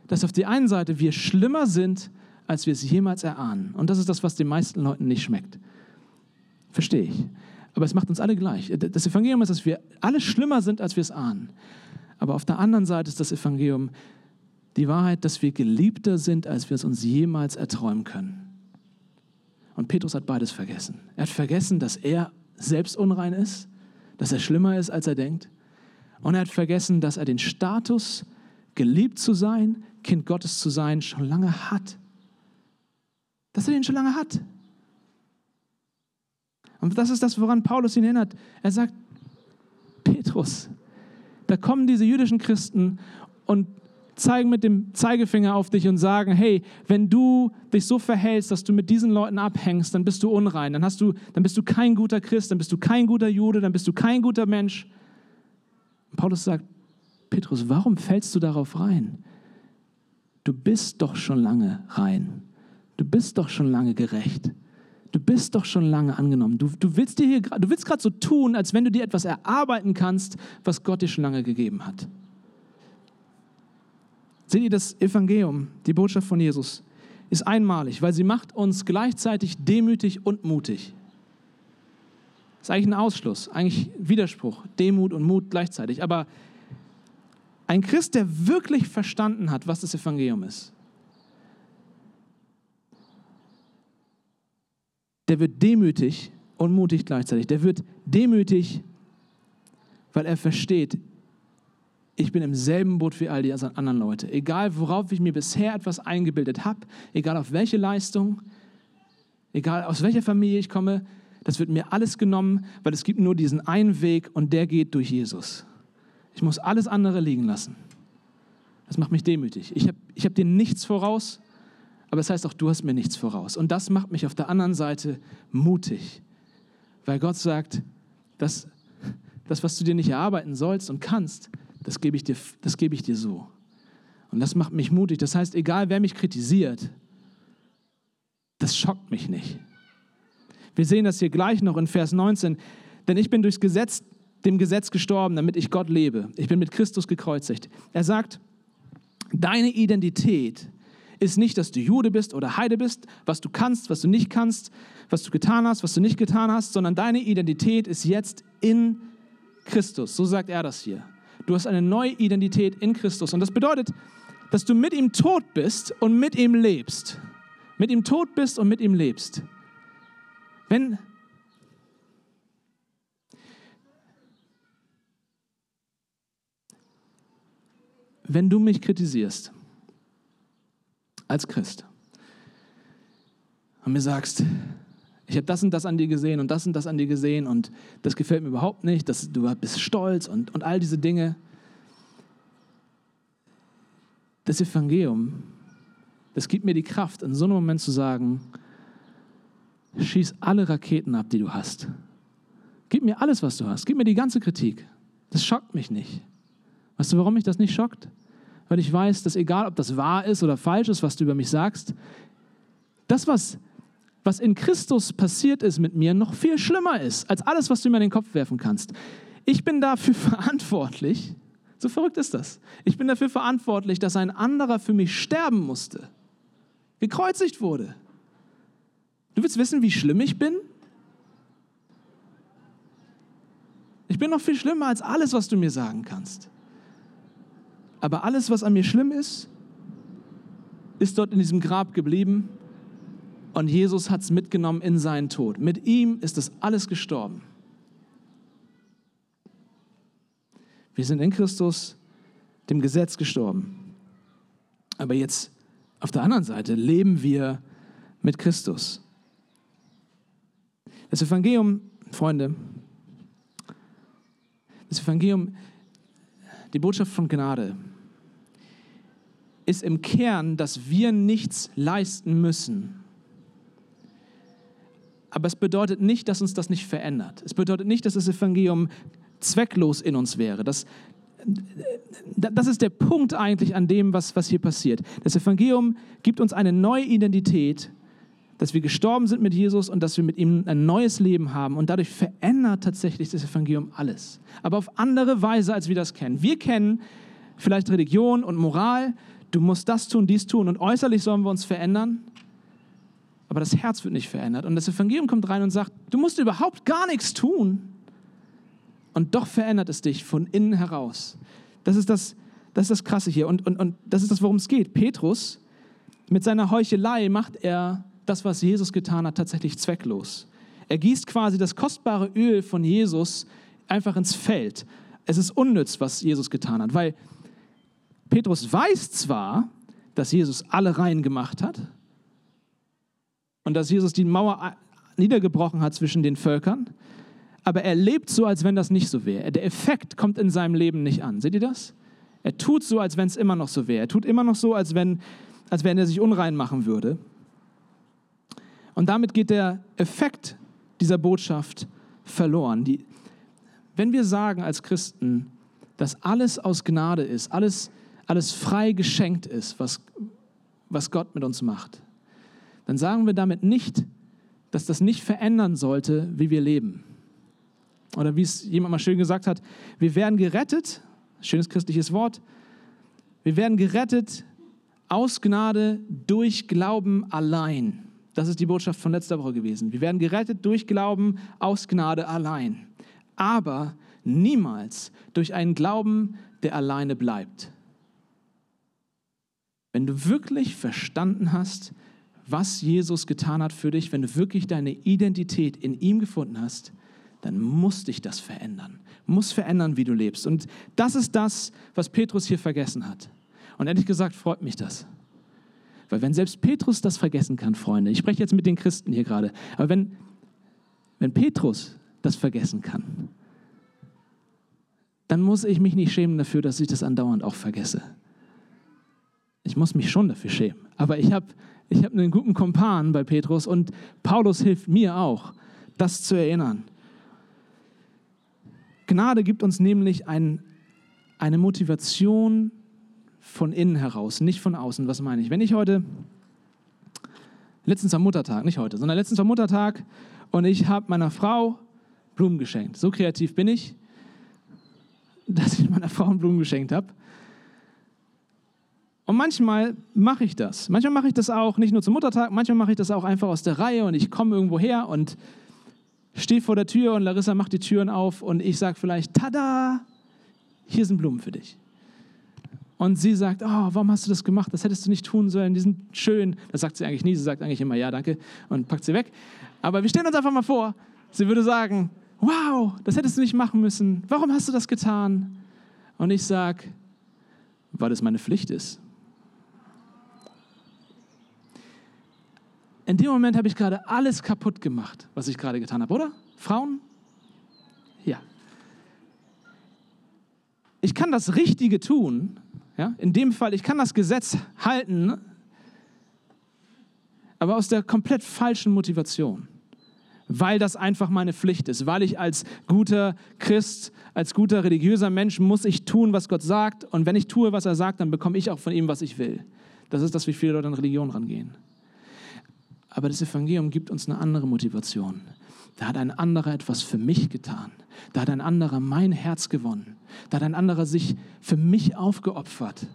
dass auf der einen Seite wir schlimmer sind, als wir es jemals erahnen. Und das ist das, was den meisten Leuten nicht schmeckt. Verstehe ich. Aber es macht uns alle gleich. Das Evangelium ist, dass wir alle schlimmer sind, als wir es ahnen. Aber auf der anderen Seite ist das Evangelium die Wahrheit, dass wir geliebter sind, als wir es uns jemals erträumen können. Und Petrus hat beides vergessen. Er hat vergessen, dass er selbst unrein ist, dass er schlimmer ist, als er denkt. Und er hat vergessen, dass er den Status, geliebt zu sein, Kind Gottes zu sein, schon lange hat. Dass er den schon lange hat. Und das ist das, woran Paulus ihn erinnert. Er sagt, Petrus, da kommen diese jüdischen Christen und zeigen mit dem Zeigefinger auf dich und sagen, hey, wenn du dich so verhältst, dass du mit diesen Leuten abhängst, dann bist du unrein, dann, hast du, dann bist du kein guter Christ, dann bist du kein guter Jude, dann bist du kein guter Mensch. Und Paulus sagt, Petrus, warum fällst du darauf rein? Du bist doch schon lange rein. Du bist doch schon lange gerecht. Du bist doch schon lange angenommen. Du, du willst, willst gerade so tun, als wenn du dir etwas erarbeiten kannst, was Gott dir schon lange gegeben hat. Seht ihr, das Evangelium, die Botschaft von Jesus, ist einmalig, weil sie macht uns gleichzeitig demütig und mutig. Das ist eigentlich ein Ausschluss, eigentlich Widerspruch, Demut und Mut gleichzeitig. Aber ein Christ, der wirklich verstanden hat, was das Evangelium ist, der wird demütig und mutig gleichzeitig. Der wird demütig, weil er versteht, ich bin im selben Boot wie all die anderen Leute. Egal, worauf ich mir bisher etwas eingebildet habe, egal auf welche Leistung, egal aus welcher Familie ich komme, das wird mir alles genommen, weil es gibt nur diesen einen Weg und der geht durch Jesus. Ich muss alles andere liegen lassen. Das macht mich demütig. Ich habe ich hab dir nichts voraus, aber es das heißt auch, du hast mir nichts voraus. Und das macht mich auf der anderen Seite mutig, weil Gott sagt, dass das, was du dir nicht erarbeiten sollst und kannst, das gebe ich dir, das gebe ich dir so. Und das macht mich mutig. Das heißt, egal wer mich kritisiert, das schockt mich nicht. Wir sehen das hier gleich noch in Vers 19. Denn ich bin durchs Gesetz, dem Gesetz gestorben, damit ich Gott lebe. Ich bin mit Christus gekreuzigt. Er sagt, deine Identität ist nicht, dass du Jude bist oder Heide bist, was du kannst, was du nicht kannst, was du getan hast, was du nicht getan hast, sondern deine Identität ist jetzt in Christus. So sagt er das hier. Du hast eine neue Identität in Christus. Und das bedeutet, dass du mit ihm tot bist und mit ihm lebst. Mit ihm tot bist und mit ihm lebst. Wenn, wenn du mich kritisierst als Christ und mir sagst, ich habe das und das an dir gesehen und das und das an dir gesehen und das gefällt mir überhaupt nicht, dass du bist stolz und, und all diese Dinge. Das Evangelium, das gibt mir die Kraft, in so einem Moment zu sagen, schieß alle Raketen ab, die du hast. Gib mir alles, was du hast. Gib mir die ganze Kritik. Das schockt mich nicht. Weißt du, warum mich das nicht schockt? Weil ich weiß, dass egal, ob das wahr ist oder falsch ist, was du über mich sagst, das, was was in Christus passiert ist mit mir, noch viel schlimmer ist als alles, was du mir in den Kopf werfen kannst. Ich bin dafür verantwortlich, so verrückt ist das. Ich bin dafür verantwortlich, dass ein anderer für mich sterben musste, gekreuzigt wurde. Du willst wissen, wie schlimm ich bin? Ich bin noch viel schlimmer als alles, was du mir sagen kannst. Aber alles, was an mir schlimm ist, ist dort in diesem Grab geblieben und Jesus hat es mitgenommen in seinen Tod. Mit ihm ist das alles gestorben. Wir sind in Christus, dem Gesetz gestorben. Aber jetzt auf der anderen Seite leben wir mit Christus. Das Evangelium, Freunde, das Evangelium, die Botschaft von Gnade, ist im Kern, dass wir nichts leisten müssen, aber es bedeutet nicht, dass uns das nicht verändert. Es bedeutet nicht, dass das Evangelium zwecklos in uns wäre. Das, das ist der Punkt eigentlich an dem, was, was hier passiert. Das Evangelium gibt uns eine neue Identität, dass wir gestorben sind mit Jesus und dass wir mit ihm ein neues Leben haben. Und dadurch verändert tatsächlich das Evangelium alles. Aber auf andere Weise, als wir das kennen. Wir kennen vielleicht Religion und Moral. Du musst das tun, dies tun und äußerlich sollen wir uns verändern. aber das Herz wird nicht verändert. Und das Evangelium kommt rein und sagt, du musst überhaupt gar nichts tun. Und doch verändert es dich von innen heraus. Das ist das, das, ist das Krasse hier. Und, und, und das ist das, worum es geht. Petrus, mit seiner Heuchelei macht er das, was Jesus getan hat, tatsächlich zwecklos. Er gießt quasi das kostbare Öl von Jesus einfach ins Feld. Es ist unnütz, was Jesus getan hat, weil Petrus weiß zwar, dass Jesus alle rein gemacht hat und dass Jesus die Mauer niedergebrochen hat zwischen den Völkern, aber er lebt so, als wenn das nicht so wäre. Der Effekt kommt in seinem Leben nicht an. Seht ihr das? Er tut so, als wenn es immer noch so wäre. Er tut immer noch so, als wenn, als wenn er sich unrein machen würde. Und damit geht der Effekt dieser Botschaft verloren. Die, wenn wir sagen als Christen, dass alles aus Gnade ist, alles alles frei geschenkt ist, was, was Gott mit uns macht, dann sagen wir damit nicht, dass das nicht verändern sollte, wie wir leben. Oder wie es jemand mal schön gesagt hat, wir werden gerettet, schönes christliches Wort, wir werden gerettet aus Gnade durch Glauben allein. Das ist die Botschaft von letzter Woche gewesen. Wir werden gerettet durch Glauben aus Gnade allein. Aber niemals durch einen Glauben, der alleine bleibt. Wenn du wirklich verstanden hast, was Jesus getan hat für dich, wenn du wirklich deine Identität in ihm gefunden hast, dann muss dich das verändern. Muss verändern, wie du lebst. Und das ist das, was Petrus hier vergessen hat. Und ehrlich gesagt freut mich das. Weil wenn selbst Petrus das vergessen kann, Freunde, ich spreche jetzt mit den Christen hier gerade, aber wenn, wenn Petrus das vergessen kann, dann muss ich mich nicht schämen dafür, dass ich das andauernd auch vergesse. Ich muss mich schon dafür schämen. Aber ich habe ich hab einen guten Kompan bei Petrus und Paulus hilft mir auch, das zu erinnern. Gnade gibt uns nämlich ein, eine Motivation von innen heraus, nicht von außen. Was meine ich? Wenn ich heute, letztens am Muttertag, nicht heute, sondern letztens am Muttertag und ich habe meiner Frau Blumen geschenkt. So kreativ bin ich, dass ich meiner Frau Blumen geschenkt habe. Und manchmal mache ich das. Manchmal mache ich das auch nicht nur zum Muttertag, manchmal mache ich das auch einfach aus der Reihe und ich komme irgendwo her und stehe vor der Tür und Larissa macht die Türen auf und ich sage vielleicht, tada, hier sind Blumen für dich. Und sie sagt, oh, warum hast du das gemacht? Das hättest du nicht tun sollen, die sind schön. Das sagt sie eigentlich nie, sie sagt eigentlich immer, ja, danke und packt sie weg. Aber wir stellen uns einfach mal vor, sie würde sagen, wow, das hättest du nicht machen müssen. Warum hast du das getan? Und ich sage, weil es meine Pflicht ist. in dem Moment habe ich gerade alles kaputt gemacht, was ich gerade getan habe, oder? Frauen? Ja. Ich kann das Richtige tun, ja? in dem Fall, ich kann das Gesetz halten, aber aus der komplett falschen Motivation. Weil das einfach meine Pflicht ist, weil ich als guter Christ, als guter religiöser Mensch muss ich tun, was Gott sagt. Und wenn ich tue, was er sagt, dann bekomme ich auch von ihm, was ich will. Das ist das, wie viele Leute an Religion rangehen. Aber das Evangelium gibt uns eine andere Motivation. Da hat ein anderer etwas für mich getan. Da hat ein anderer mein Herz gewonnen. Da hat ein anderer sich für mich aufgeopfert.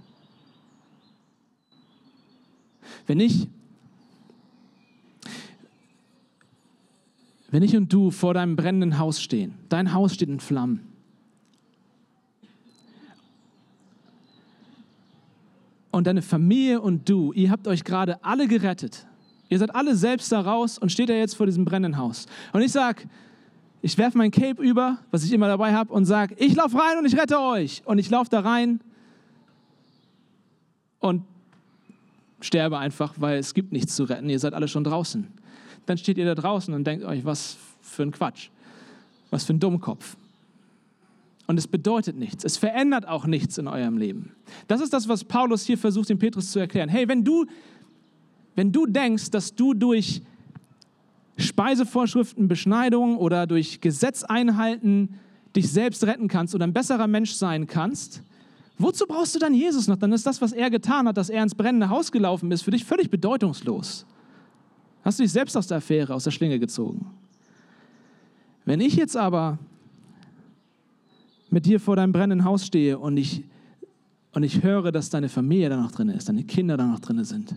Wenn ich, wenn ich und du vor deinem brennenden Haus stehen, dein Haus steht in Flammen. Und deine Familie und du, ihr habt euch gerade alle gerettet Ihr seid alle selbst da raus und steht da jetzt vor diesem brennenden Haus. Und ich sage, ich werfe mein Cape über, was ich immer dabei habe, und sage, ich laufe rein und ich rette euch. Und ich laufe da rein und sterbe einfach, weil es gibt nichts zu retten. Ihr seid alle schon draußen. Dann steht ihr da draußen und denkt euch, was für ein Quatsch, was für ein Dummkopf. Und es bedeutet nichts. Es verändert auch nichts in eurem Leben. Das ist das, was Paulus hier versucht, dem Petrus zu erklären. Hey, wenn du wenn du denkst, dass du durch Speisevorschriften, Beschneidungen oder durch Gesetzeinhalten dich selbst retten kannst oder ein besserer Mensch sein kannst, wozu brauchst du dann Jesus noch? Dann ist das, was er getan hat, dass er ins brennende Haus gelaufen ist, für dich völlig bedeutungslos. Hast du dich selbst aus der Affäre, aus der Schlinge gezogen. Wenn ich jetzt aber mit dir vor deinem brennenden Haus stehe und ich, und ich höre, dass deine Familie da noch drin ist, deine Kinder da noch drin sind,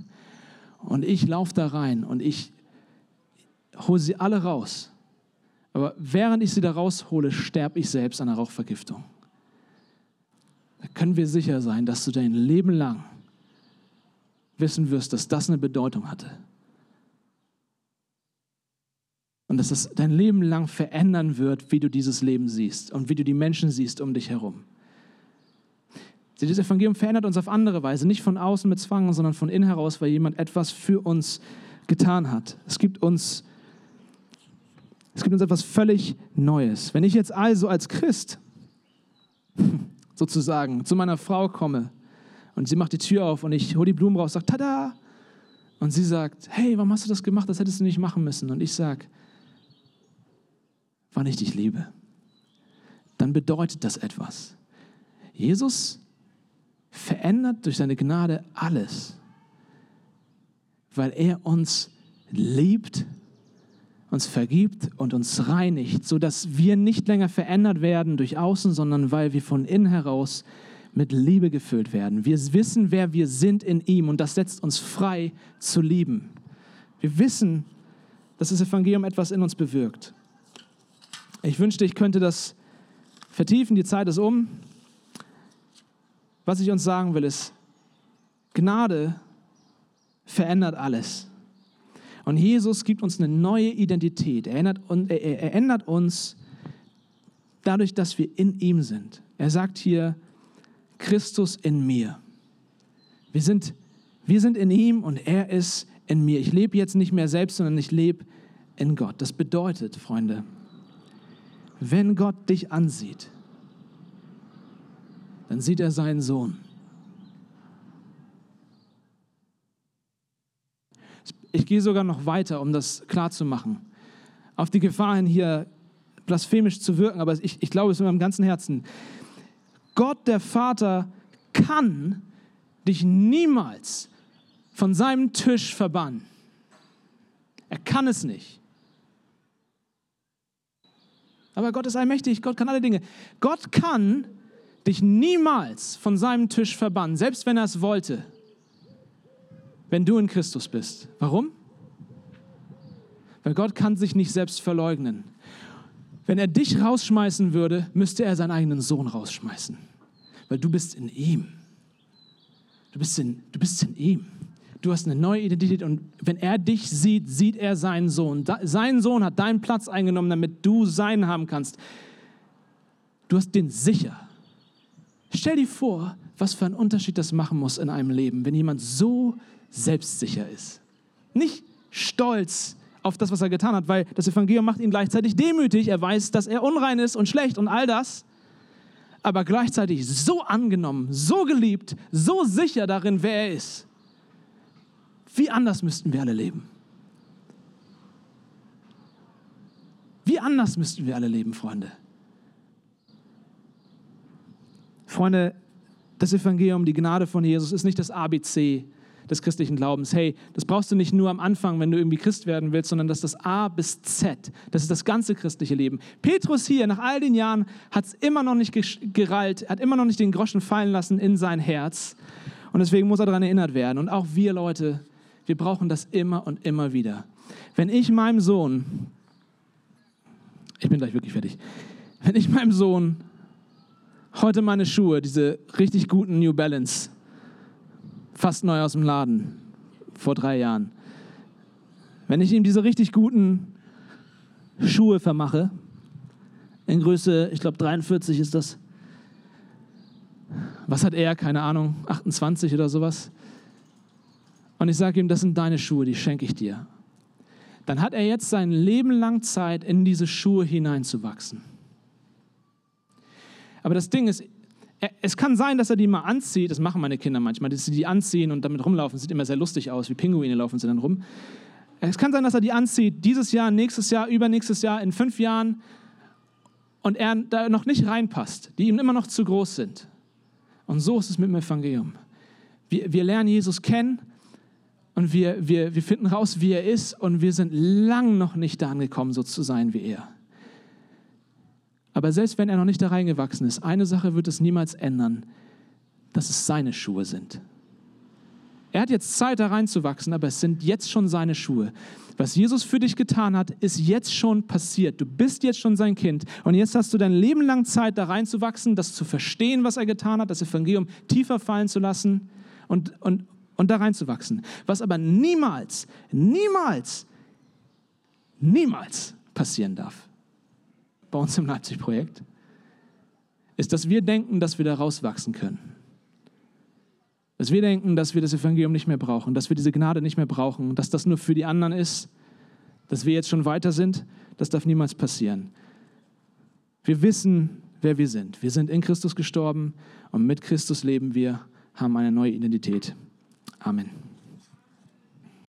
und ich laufe da rein und ich hole sie alle raus. Aber während ich sie da raushole, sterbe ich selbst an der Rauchvergiftung. Da können wir sicher sein, dass du dein Leben lang wissen wirst, dass das eine Bedeutung hatte. Und dass es dein Leben lang verändern wird, wie du dieses Leben siehst und wie du die Menschen siehst um dich herum. Dieses Evangelium verändert uns auf andere Weise, nicht von außen mit Zwang, sondern von innen heraus, weil jemand etwas für uns getan hat. Es gibt uns, es gibt uns etwas völlig Neues. Wenn ich jetzt also als Christ sozusagen zu meiner Frau komme und sie macht die Tür auf und ich hole die Blumen raus, sage, tada! Und sie sagt, hey, warum hast du das gemacht? Das hättest du nicht machen müssen. Und ich sage, wann ich dich liebe. Dann bedeutet das etwas. Jesus verändert durch seine Gnade alles, weil er uns liebt, uns vergibt und uns reinigt, sodass wir nicht länger verändert werden durch außen, sondern weil wir von innen heraus mit Liebe gefüllt werden. Wir wissen, wer wir sind in ihm und das setzt uns frei zu lieben. Wir wissen, dass das Evangelium etwas in uns bewirkt. Ich wünschte, ich könnte das vertiefen. Die Zeit ist um. Was ich uns sagen will, ist, Gnade verändert alles. Und Jesus gibt uns eine neue Identität. Er ändert, er, er ändert uns dadurch, dass wir in ihm sind. Er sagt hier, Christus in mir. Wir sind, wir sind in ihm und er ist in mir. Ich lebe jetzt nicht mehr selbst, sondern ich lebe in Gott. Das bedeutet, Freunde, wenn Gott dich ansieht, dann sieht er seinen Sohn. Ich gehe sogar noch weiter, um das klarzumachen. Auf die Gefahr hin, hier blasphemisch zu wirken, aber ich, ich glaube es in meinem ganzen Herzen. Gott, der Vater, kann dich niemals von seinem Tisch verbannen. Er kann es nicht. Aber Gott ist allmächtig, Gott kann alle Dinge. Gott kann dich niemals von seinem Tisch verbannen, selbst wenn er es wollte, wenn du in Christus bist. Warum? Weil Gott kann sich nicht selbst verleugnen. Wenn er dich rausschmeißen würde, müsste er seinen eigenen Sohn rausschmeißen. Weil du bist in ihm. Du bist in, du bist in ihm. Du hast eine neue Identität und wenn er dich sieht, sieht er seinen Sohn. sein Sohn hat deinen Platz eingenommen, damit du seinen haben kannst. Du hast den sicher. Stell dir vor, was für einen Unterschied das machen muss in einem Leben, wenn jemand so selbstsicher ist. Nicht stolz auf das, was er getan hat, weil das Evangelium macht ihn gleichzeitig demütig. Er weiß, dass er unrein ist und schlecht und all das. Aber gleichzeitig so angenommen, so geliebt, so sicher darin, wer er ist. Wie anders müssten wir alle leben? Wie anders müssten wir alle leben, Freunde? Freunde, das Evangelium, die Gnade von Jesus ist nicht das ABC des christlichen Glaubens. Hey, das brauchst du nicht nur am Anfang, wenn du irgendwie Christ werden willst, sondern das ist das A bis Z. Das ist das ganze christliche Leben. Petrus hier, nach all den Jahren, hat es immer noch nicht gerallt, hat immer noch nicht den Groschen fallen lassen in sein Herz. Und deswegen muss er daran erinnert werden. Und auch wir Leute, wir brauchen das immer und immer wieder. Wenn ich meinem Sohn, ich bin gleich wirklich fertig, wenn ich meinem Sohn Heute meine Schuhe, diese richtig guten New Balance, fast neu aus dem Laden, vor drei Jahren. Wenn ich ihm diese richtig guten Schuhe vermache, in Größe, ich glaube 43 ist das. Was hat er? Keine Ahnung, 28 oder sowas. Und ich sage ihm, das sind deine Schuhe, die schenke ich dir. Dann hat er jetzt sein Leben lang Zeit, in diese Schuhe hineinzuwachsen. Aber das Ding ist, es kann sein, dass er die mal anzieht, das machen meine Kinder manchmal, dass sie die anziehen und damit rumlaufen, sieht immer sehr lustig aus, wie Pinguine laufen sie dann rum. Es kann sein, dass er die anzieht, dieses Jahr, nächstes Jahr, übernächstes Jahr, in fünf Jahren und er da noch nicht reinpasst, die ihm immer noch zu groß sind. Und so ist es mit dem Evangelium. Wir, wir lernen Jesus kennen und wir, wir, wir finden raus, wie er ist und wir sind lang noch nicht da angekommen, so zu sein wie er. Aber selbst wenn er noch nicht da reingewachsen ist, eine Sache wird es niemals ändern, dass es seine Schuhe sind. Er hat jetzt Zeit, da reinzuwachsen, aber es sind jetzt schon seine Schuhe. Was Jesus für dich getan hat, ist jetzt schon passiert. Du bist jetzt schon sein Kind. Und jetzt hast du dein Leben lang Zeit, da reinzuwachsen, das zu verstehen, was er getan hat, das Evangelium tiefer fallen zu lassen und, und, und da reinzuwachsen. Was aber niemals, niemals, niemals passieren darf bei uns im Leipzig-Projekt, ist, dass wir denken, dass wir da rauswachsen können. Dass wir denken, dass wir das Evangelium nicht mehr brauchen, dass wir diese Gnade nicht mehr brauchen, dass das nur für die anderen ist, dass wir jetzt schon weiter sind, das darf niemals passieren. Wir wissen, wer wir sind. Wir sind in Christus gestorben und mit Christus leben wir, haben eine neue Identität. Amen.